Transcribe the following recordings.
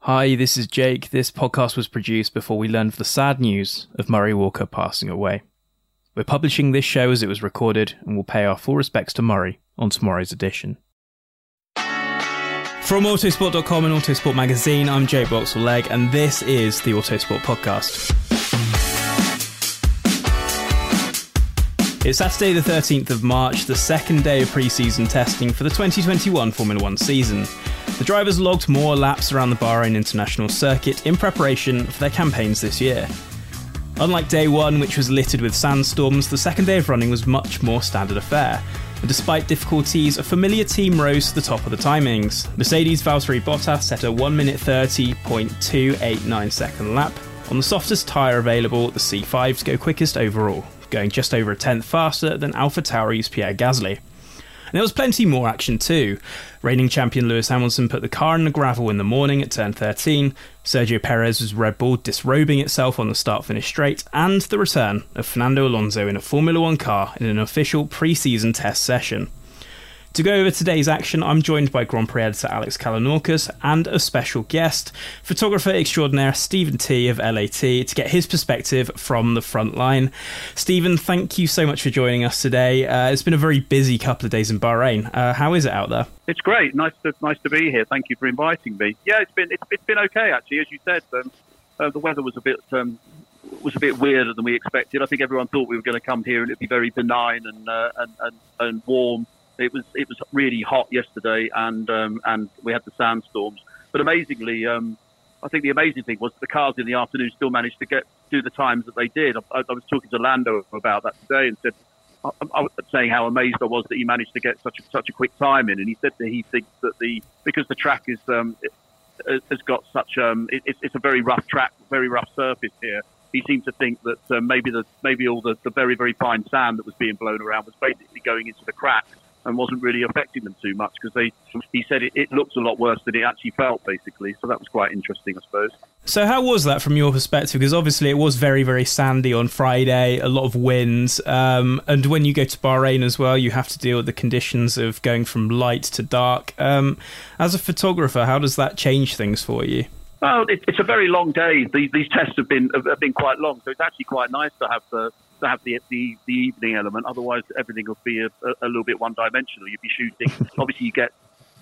Hi, this is Jake. This podcast was produced before we learned the sad news of Murray Walker passing away. We're publishing this show as it was recorded, and we'll pay our full respects to Murray on tomorrow's edition. From Autosport.com and Autosport Magazine, I'm Jake Boxall Legg, and this is the Autosport Podcast. It's Saturday, the 13th of March, the second day of pre season testing for the 2021 Formula One season. The drivers logged more laps around the Bahrain International Circuit in preparation for their campaigns this year. Unlike day one, which was littered with sandstorms, the second day of running was much more standard affair. And despite difficulties, a familiar team rose to the top of the timings. Mercedes Valtteri Bottas set a 1 minute 30.289 second lap. On the softest tyre available, the C5s go quickest overall going just over a tenth faster than AlphaTauri's Pierre Gasly. And there was plenty more action too. Reigning champion Lewis Hamilton put the car in the gravel in the morning at turn 13, Sergio Perez's Red Bull disrobing itself on the start finish straight, and the return of Fernando Alonso in a Formula One car in an official pre season test session. To go over today's action, I'm joined by Grand Prix editor Alex Kalinauckas and a special guest, photographer extraordinaire Stephen Tee of LAT, to get his perspective from the front line. Stephen, thank you so much for joining us today. Uh, it's been a very busy couple of days in Bahrain. Uh, how is it out there? It's great. Nice to nice to be here. Thank you for inviting me. Yeah, it's been it's, it's been okay actually. As you said, um, uh, the weather was a bit um, was a bit weirder than we expected. I think everyone thought we were going to come here and it'd be very benign and uh, and, and, and warm it was it was really hot yesterday, and um, and we had the sandstorms. But amazingly, um, I think the amazing thing was the cars in the afternoon still managed to get do the times that they did. I, I was talking to Lando about that today and said, I, I, was saying how amazed I was that he managed to get such a, such a quick time in, and he said that he thinks that the because the track is um, it, has got such um, it, it's a very rough track, very rough surface here. He seemed to think that uh, maybe the maybe all the, the very very fine sand that was being blown around was basically going into the cracks and wasn't really affecting them too much because they he said it, it looks a lot worse than it actually felt basically. So that was quite interesting i suppose. So how was that from your perspective? Because obviously it was very very sandy on friday a lot of winds um, and when you go to bahrain as well you have to deal with the conditions of going from light to dark. Um, as a photographer how does that change things for you? Well, it, it's a very long day. These, these tests have been have been quite long, so it's actually quite nice to have the to have the, the, the evening element. Otherwise, everything will be a, a, little bit one dimensional. You'd be shooting. Obviously, you get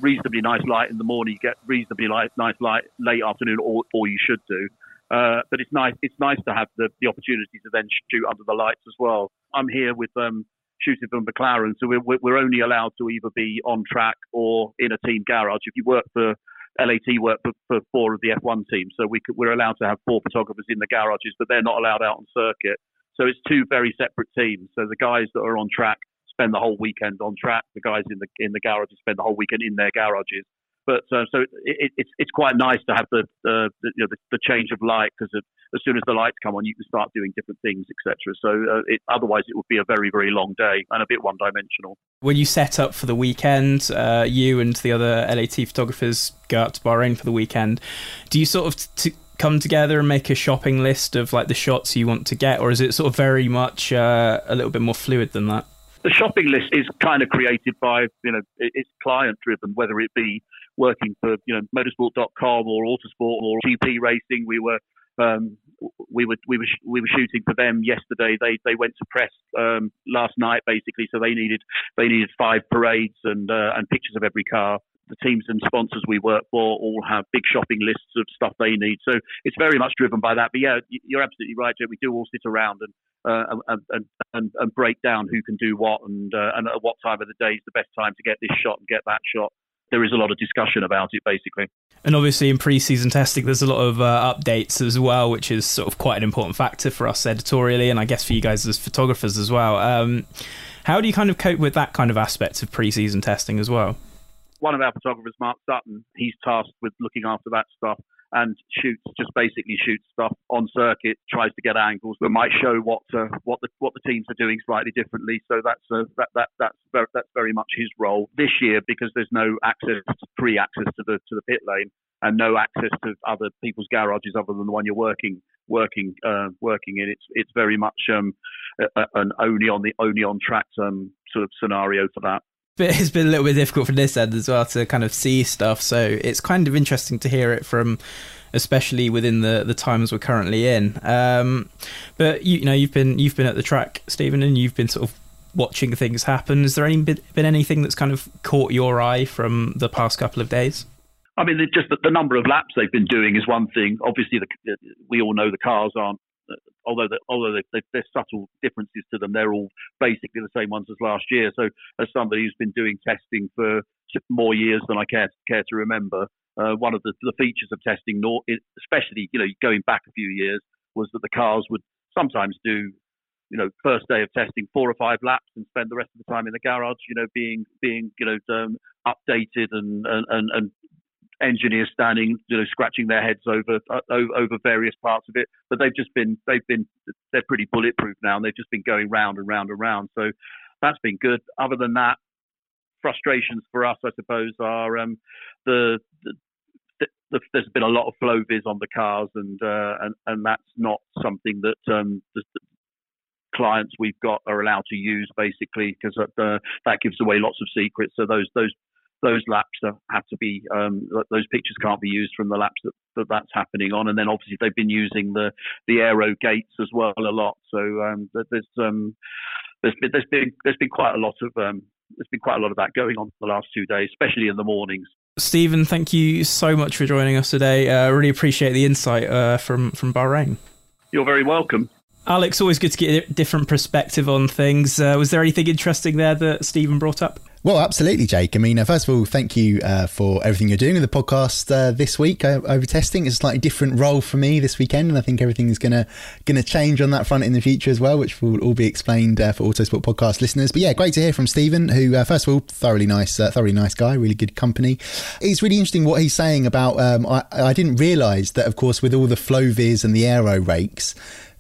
reasonably nice light in the morning. You get reasonably light, nice light late afternoon, or, or you should do. Uh, but it's nice. It's nice to have the, the opportunity to then shoot under the lights as well. I'm here with um, shooting from McLaren, so we're we're only allowed to either be on track or in a team garage. If you work for LAT work for, for four of the F1 teams, so we could, we're allowed to have four photographers in the garages, but they're not allowed out on circuit. So it's two very separate teams. So the guys that are on track spend the whole weekend on track. The guys in the in the garages spend the whole weekend in their garages. But uh, so it, it's it's quite nice to have the the, the, you know, the, the change of light because as soon as the lights come on, you can start doing different things, etc. So uh, it, otherwise, it would be a very very long day and a bit one dimensional. When you set up for the weekend, uh, you and the other LAT photographers go out to Bahrain for the weekend. Do you sort of t- come together and make a shopping list of like the shots you want to get, or is it sort of very much uh, a little bit more fluid than that? The shopping list is kind of created by you know it's client driven, whether it be working for you know motorsport.com or Autosport or GP Racing. We were um, we were we were we were shooting for them yesterday. They they went to press um, last night basically, so they needed they needed five parades and uh, and pictures of every car. The teams and sponsors we work for all have big shopping lists of stuff they need. So it's very much driven by that. But yeah, you're absolutely right, Joe. We do all sit around and uh, and, and, and, break down who can do what and uh, and at what time of the day is the best time to get this shot and get that shot. There is a lot of discussion about it, basically. And obviously, in pre-season testing, there's a lot of uh, updates as well, which is sort of quite an important factor for us editorially, and I guess for you guys as photographers as well. Um, how do you kind of cope with that kind of aspect of pre-season testing as well? One of our photographers, Mark Sutton, he's tasked with looking after that stuff and shoots just basically shoots stuff on circuit, tries to get angles that might show what uh, what the what the teams are doing slightly differently. So that's uh, that that that's very, that's very much his role this year because there's no access free access to the to the pit lane and no access to other people's garages other than the one you're working working uh, working in. It's it's very much um, an only on the only on track um, sort of scenario for that but it's been a little bit difficult from this end as well to kind of see stuff. So it's kind of interesting to hear it from, especially within the, the times we're currently in. Um, but you, you, know, you've been you've been at the track, Stephen, and you've been sort of watching things happen. Has there any been, been anything that's kind of caught your eye from the past couple of days? I mean, just the, the number of laps they've been doing is one thing. Obviously, the, we all know the cars aren't although the, although they, there's subtle differences to them, they're all basically the same ones as last year. So, as somebody who's been doing testing for more years than I care care to remember, uh, one of the, the features of testing, especially you know going back a few years, was that the cars would sometimes do you know, first day of testing, four or five laps, and spend the rest of the time in the garage, you know, being being you know um, updated and, and and engineers standing, you know, scratching their heads over uh, over various parts of it. But they've just been they've been they're pretty bulletproof now, and they've just been going round and round and round. So that's been good. Other than that, frustrations for us, I suppose, are um, the, the, the, there's been a lot of flow vis on the cars, and uh, and and that's not something that um, the, clients we've got are allowed to use basically because uh, that gives away lots of secrets. So those those those laps have to be um, those pictures can't be used from the laps that, that, that's happening on. And then obviously they've been using the the aero rakes as well a lot. So um, there's um, there's been there's been there's been quite a lot of um, there's been quite a lot of that going on the last two days, especially in the mornings. Stephen, thank you so much for joining us today. I uh, really appreciate the insight uh, from from Bahrain. You're very welcome. Alex, always good to get a different perspective on things. Uh, was there anything interesting there that Stephen brought up? Well, absolutely, Jake. I mean, uh, first of all, thank you uh, for everything you're doing with the podcast uh, this week uh, over testing. It's a slightly different role for me this weekend, and I think everything is gonna gonna change on that front in the future as well, which will all be explained uh, for Autosport podcast listeners. But yeah, great to hear from Stephen, who uh, first of all, thoroughly nice, thoroughly nice guy, really good company. It's really interesting what he's saying about. Um, I, I didn't realise that, of course, with all the flow vis and the aero rakes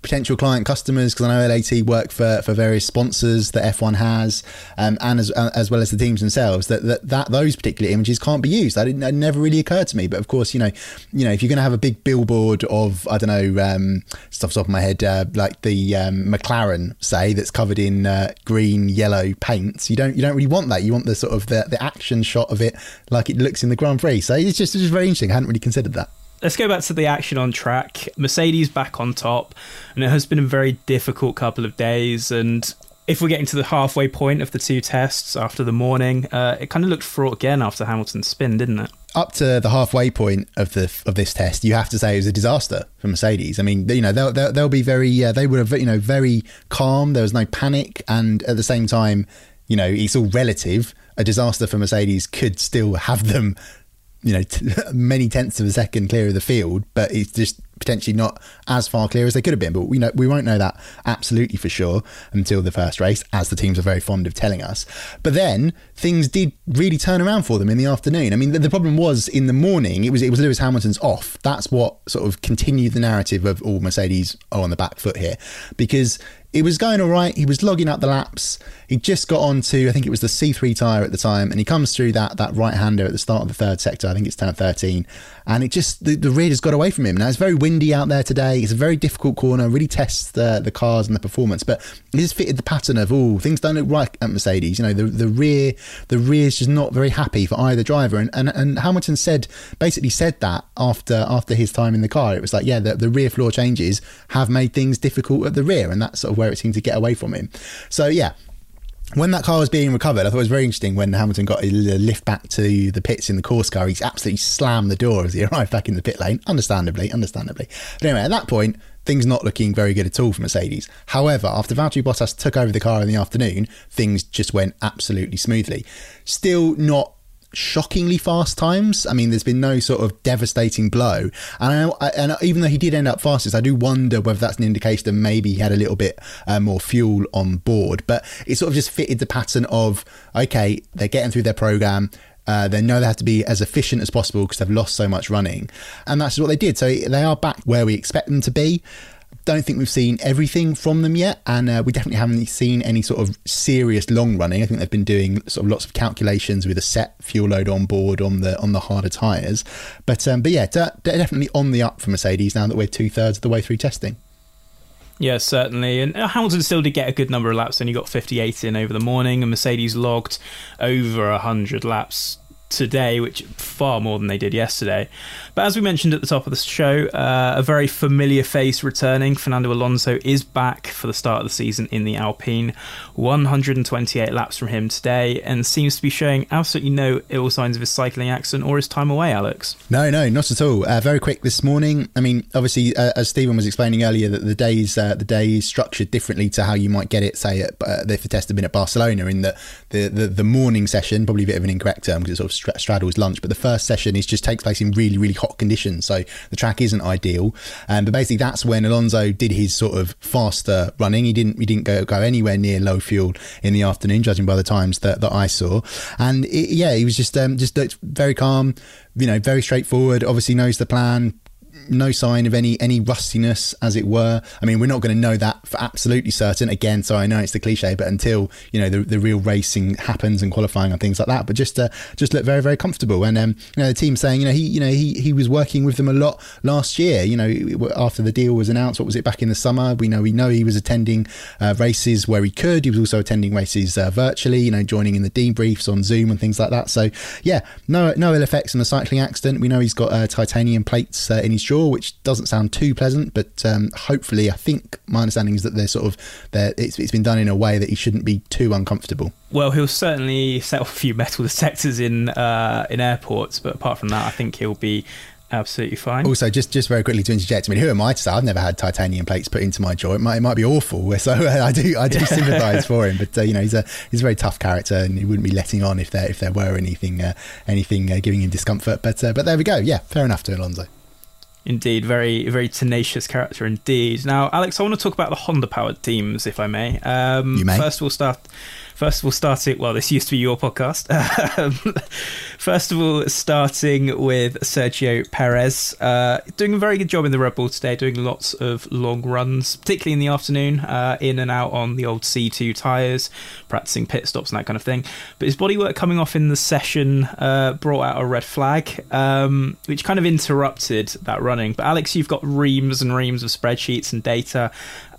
potential client customers because I know LAT work for, for various sponsors that F1 has, um, and as as well as the teams themselves. That that, that those particular images can't be used. That, that never really occurred to me. But of course, you know, you know, if you're going to have a big billboard of I don't know, um, off my head, uh, like the um, McLaren say that's covered in uh, green yellow paints, you don't you don't really want that. You want the sort of the, the action shot of it like it looks in the Grand Prix. So it's just it's just very interesting. I hadn't really considered that let's go back to the action on track. Mercedes back on top, and it has been a very difficult couple of days. And if we're getting to the halfway point of the two tests after the morning, uh, it kind of looked fraught again after Hamilton's spin, didn't it? Up to the halfway point of the of this test, you have to say it was a disaster for Mercedes. I mean, you know, they'll they'll, they'll be very uh, they were you know very calm. There was no panic, and at the same time, you know, it's all relative. A disaster for Mercedes could still have them you know, t- many tenths of a second clear of the field, but it's just potentially not as far clear as they could have been. But we know we won't know that absolutely for sure until the first race, as the teams are very fond of telling us. But then things did really turn around for them in the afternoon. I mean, the, the problem was in the morning it was it was Lewis Hamilton's off. That's what sort of continued the narrative of all oh, Mercedes are on the back foot here because it was going all right. He was logging up the laps. He just got onto, I think it was the C3 tyre at the time, and he comes through that that right hander at the start of the third sector. I think it's turn 13, and it just the, the rear has got away from him. Now it's very windy out there today. It's a very difficult corner. Really tests the the cars and the performance, but it has fitted the pattern of oh things don't look right at Mercedes. You know the the rear the rear is just not very happy for either driver, and and, and Hamilton said basically said that after after his time in the car, it was like yeah the, the rear floor changes have made things difficult at the rear, and that's sort of where it seemed to get away from him. So yeah, when that car was being recovered, I thought it was very interesting when Hamilton got a lift back to the pits in the course car. He absolutely slammed the door as he arrived back in the pit lane. Understandably, understandably. But anyway, at that point, things not looking very good at all for Mercedes. However, after Valtteri Bottas took over the car in the afternoon, things just went absolutely smoothly. Still not shockingly fast times. I mean, there's been no sort of devastating blow, and I, and even though he did end up fastest, I do wonder whether that's an indication that maybe he had a little bit uh, more fuel on board. But it sort of just fitted the pattern of okay, they're getting through their program. Uh, they know they have to be as efficient as possible because they've lost so much running, and that's what they did. So they are back where we expect them to be don't think we've seen everything from them yet, and uh, we definitely haven't seen any sort of serious long running. I think they've been doing sort of lots of calculations with a set fuel load on board on the on the harder tyres, but um, but yeah, they're definitely on the up for Mercedes now that we're two thirds of the way through testing. Yeah, certainly. And uh, Hamilton still did get a good number of laps, and he got 58 in over the morning, and Mercedes logged over 100 laps today, which far more than they did yesterday. But as we mentioned at the top of the show, uh, a very familiar face returning. Fernando Alonso is back for the start of the season in the Alpine. 128 laps from him today, and seems to be showing absolutely no ill signs of his cycling accident or his time away, Alex. No, no, not at all. Uh, very quick this morning. I mean, obviously, uh, as Stephen was explaining earlier, that the days uh, the day is structured differently to how you might get it, say, at, uh, if the test had been at Barcelona, in the, the, the, the morning session, probably a bit of an incorrect term because it sort of straddles lunch, but the first session is just takes place in really, really hot conditions. So the track isn't ideal. Um, but basically, that's when Alonso did his sort of faster running. He didn't he didn't go, go anywhere near low fuel in the afternoon, judging by the times that, that I saw. And it, yeah, he was just um, just looked very calm, you know, very straightforward. Obviously knows the plan, no sign of any any rustiness, as it were. I mean, we're not going to know that for absolutely certain. Again, so I know it's the cliche, but until you know the, the real racing happens and qualifying and things like that, but just uh, just look very very comfortable. And um, you know, the team saying you know he you know he he was working with them a lot last year. You know, after the deal was announced, what was it back in the summer? We know we know he was attending uh, races where he could. He was also attending races uh, virtually. You know, joining in the debriefs on Zoom and things like that. So yeah, no no ill effects on the cycling accident. We know he's got uh, titanium plates uh, in his which doesn't sound too pleasant. But um, hopefully, I think my understanding is that they're sort of they're, it's, it's been done in a way that he shouldn't be too uncomfortable. Well, he'll certainly set off a few metal detectors in uh, in airports, but apart from that, I think he'll be absolutely fine. Also, just just very quickly to interject, I mean, who am I to say? I've never had titanium plates put into my jaw. It might, it might be awful. So I do I do sympathise for him, but uh, you know, he's a he's a very tough character, and he wouldn't be letting on if there if there were anything uh, anything uh, giving him discomfort. But uh, but there we go. Yeah, fair enough to Alonso. Indeed, very very tenacious character indeed. Now, Alex, I want to talk about the Honda powered teams, if I may. Um, you may. First, we'll start First we'll start it. well, this used to be your podcast. Um, first of all, starting with Sergio Perez, uh, doing a very good job in the Red Bull today, doing lots of long runs, particularly in the afternoon, uh, in and out on the old C2 tyres, practicing pit stops and that kind of thing. But his bodywork coming off in the session uh, brought out a red flag, um, which kind of interrupted that running. But Alex, you've got reams and reams of spreadsheets and data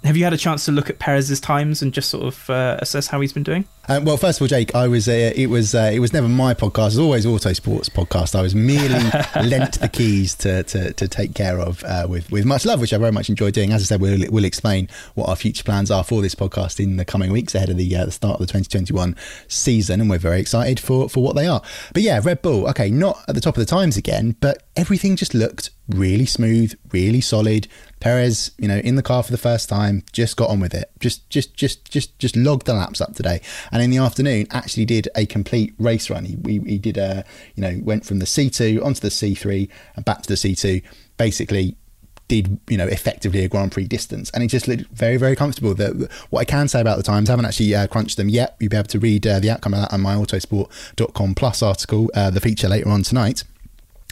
have you had a chance to look at Perez's times and just sort of uh, assess how he's been doing? Uh, well, first of all, Jake, I was uh, it was it was never my podcast. It was always Autosports podcast. I was merely lent the keys to, to, to take care of uh, with with much love, which I very much enjoy doing. As I said, we'll, we'll explain what our future plans are for this podcast in the coming weeks ahead of the, uh, the start of the 2021 season, and we're very excited for for what they are. But yeah, Red Bull, okay, not at the top of the times again, but everything just looked really smooth, really solid. Perez, you know, in the car for the first time, just got on with it. Just, just, just, just, just logged the laps up today. And in the afternoon, actually did a complete race run. He, he, he did a, you know, went from the C2 onto the C3 and back to the C2. Basically, did you know effectively a Grand Prix distance, and it just looked very very comfortable. That what I can say about the times, I haven't actually uh, crunched them yet. You'll be able to read uh, the outcome of that on my Autosport.com Plus article, uh, the feature later on tonight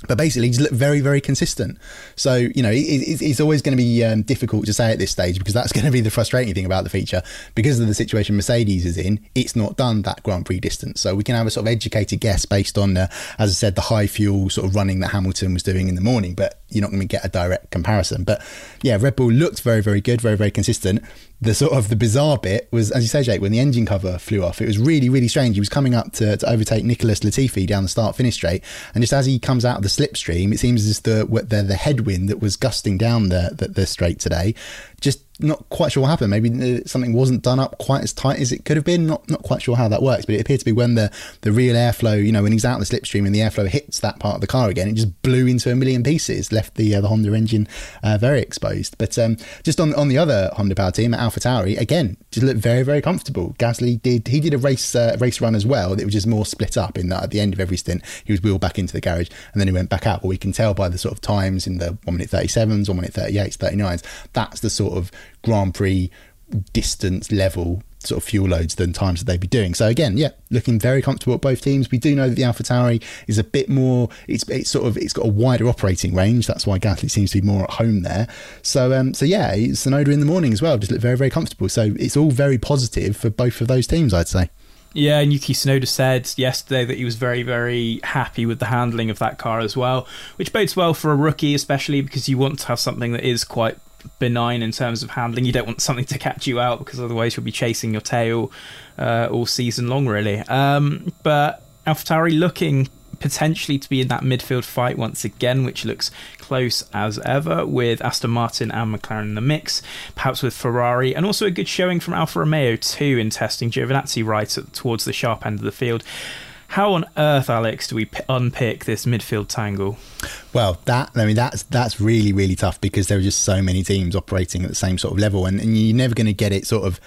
but basically he's looked very very consistent. So you know it, it's always going to be um, difficult to say at this stage because that's going to be the frustrating thing about the feature. Because of the situation mercedes is in it's not done that grand prix distance. So we can have a sort of educated guess based on uh, as i said the high fuel sort of running that hamilton was doing in the morning. But you're not going to get a direct comparison. But yeah red bull looked very very good very very consistent. The sort of the bizarre bit was, as you say, Jake, when the engine cover flew off, it was really, really strange. He was coming up to, to overtake Nicholas Latifi down the start finish straight, and just as he comes out of the slipstream, it seems as the the, the headwind that was gusting down the, the, the straight today just not quite sure what happened. Maybe something wasn't done up quite as tight as it could have been. Not not quite sure how that works, but it appeared to be when the, the real airflow, you know, when he's out the slipstream and the airflow hits that part of the car again, it just blew into a million pieces, left the uh, the Honda engine uh, very exposed. But um, just on on the other Honda Power team at AlphaTauri, again, just looked very very comfortable. Gasly did he did a race uh, race run as well. It was just more split up in that at the end of every stint he was wheeled back into the garage and then he went back out. But we can tell by the sort of times in the one minute thirty sevens, one minute thirty eights, thirty nines. That's the sort of Grand Prix distance level sort of fuel loads than times that they'd be doing. So again, yeah, looking very comfortable at both teams. We do know that the AlphaTauri is a bit more. It's it's sort of it's got a wider operating range. That's why Gasly seems to be more at home there. So um so yeah, Tsunoda in the morning as well just looked very very comfortable. So it's all very positive for both of those teams, I'd say. Yeah, and Yuki Tsunoda said yesterday that he was very, very happy with the handling of that car as well, which bodes well for a rookie, especially because you want to have something that is quite benign in terms of handling. You don't want something to catch you out because otherwise you'll be chasing your tail uh, all season long, really. Um, but AlphaTauri looking potentially to be in that midfield fight once again, which looks close as ever, with Aston Martin and McLaren in the mix, perhaps with Ferrari, and also a good showing from Alfa Romeo too in testing Giovinazzi right at, towards the sharp end of the field. How on earth, Alex, do we p- unpick this midfield tangle? Well, that I mean that's that's really really tough because there are just so many teams operating at the same sort of level, and, and you're never going to get it sort of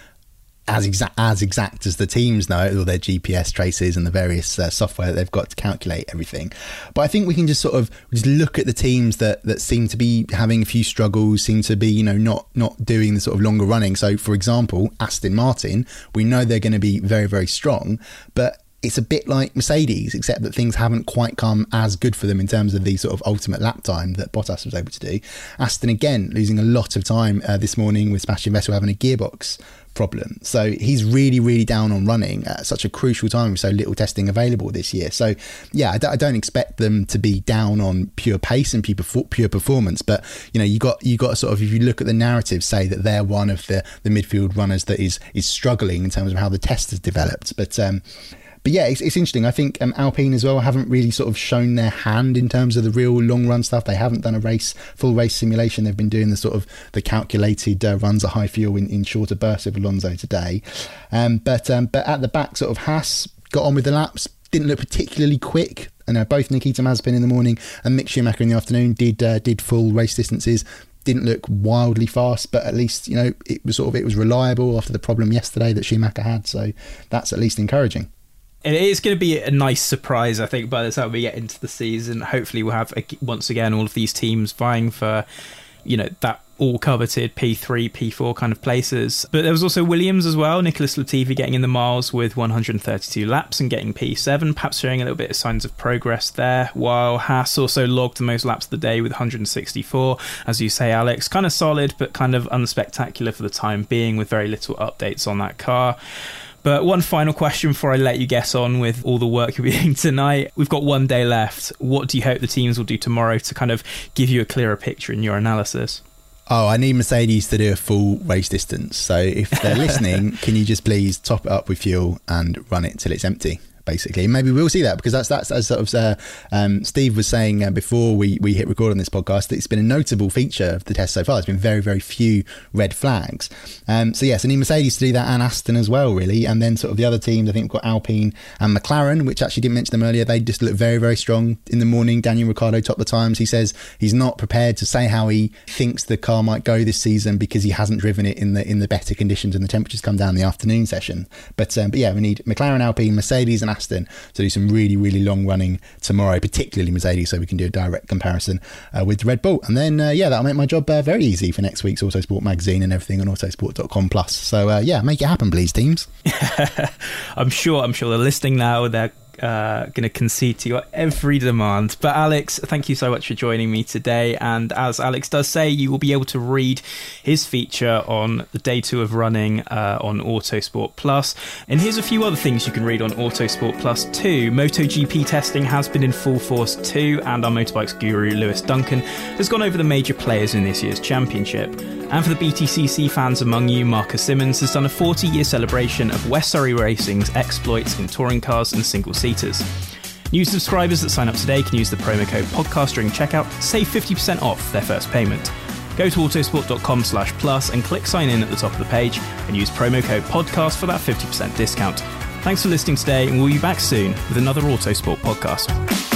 as exact as exact as the teams know all their GPS traces and the various uh, software that they've got to calculate everything. But I think we can just sort of just look at the teams that that seem to be having a few struggles, seem to be you know not not doing the sort of longer running. So, for example, Aston Martin, we know they're going to be very very strong, but it's a bit like Mercedes, except that things haven't quite come as good for them in terms of the sort of ultimate lap time that Bottas was able to do. Aston again losing a lot of time uh, this morning with Sebastian Vettel having a gearbox problem. So he's really, really down on running at such a crucial time with so little testing available this year. So yeah, I d- I don't expect them to be down on pure pace and pure, pure performance, but you know, you got you got sort of if you look at the narrative, say that they're one of the the midfield runners that is is struggling in terms of how the test has developed. But um, but yeah, it's, it's interesting. I think um, Alpine as well haven't really sort of shown their hand in terms of the real long run stuff. They haven't done a race, full race simulation. They've been doing the sort of the calculated uh, runs at high fuel in, in shorter bursts with Alonso today. Um, but um, but at the back, sort of Haas got on with the laps. Didn't look particularly quick. And uh, both Nikita Mazepin in the morning and Mick Schumacher in the afternoon did uh, did full race distances didn't look wildly fast, but at least you know it was sort of it was reliable after the problem yesterday that Schumacher had. So that's at least encouraging it is going to be a nice surprise, I think, by the time we get into the season. Hopefully, we'll have once again all of these teams vying for, you know, that all coveted P3, P4 kind of places. But there was also Williams as well. Nicholas Latifi getting in the miles with 132 laps and getting P7, perhaps showing a little bit of signs of progress there. While Haas also logged the most laps of the day with 164. As you say, Alex, kind of solid, but kind of unspectacular for the time being, with very little updates on that car. But one final question before I let you get on with all the work you're doing tonight. We've got one day left. What do you hope the teams will do tomorrow to kind of give you a clearer picture in your analysis? Oh, I need Mercedes to do a full race distance. So if they're listening, can you just please top it up with fuel and run it till it's empty? Basically. Maybe we'll see that because that's that's as sort of uh, um, Steve was saying uh, before we we hit record on this podcast. That it's been a notable feature of the test so far. It's been very very few red flags. Um, so yes, I need Mercedes to do that and Aston as well, really. And then sort of the other teams, I think we've got Alpine and McLaren, which actually didn't mention them earlier. They just look very very strong in the morning. Daniel Ricciardo top the times. He says he's not prepared to say how he thinks the car might go this season because he hasn't driven it in the in the better conditions and the temperatures come down the afternoon session. But um, but yeah, we need McLaren, Alpine, Mercedes, and Aston to do some really really long running tomorrow, particularly Mercedes, so we can do a direct comparison uh, with Red Bull. And then uh, yeah, that'll make my job uh, very easy for next week's Autosport magazine and everything on Autosport.com plus. So uh, yeah, make it happen, please, teams. I'm sure. I'm sure they're listening now. They're uh, going to concede to your every demand. But Alex, thank you so much for joining me today. And as Alex does say, you will be able to read his feature on the day two of running uh, on Autosport Plus. And here's a few other things you can read on Autosport Plus too. MotoGP testing has been in full force too, and our motorbikes guru Lewis Duncan has gone over the major players in this year's championship. And for the BTCC fans among you, Marcus Simmons has done a 40 year celebration of West Surrey Racing's exploits in touring cars and single seaters. New subscribers that sign up today can use the promo code podcast during checkout to save 50% off their first payment. Go to autosport.com slash plus and click sign in at the top of the page and use promo code podcast for that 50% discount. Thanks for listening today and we'll be back soon with another Autosport podcast.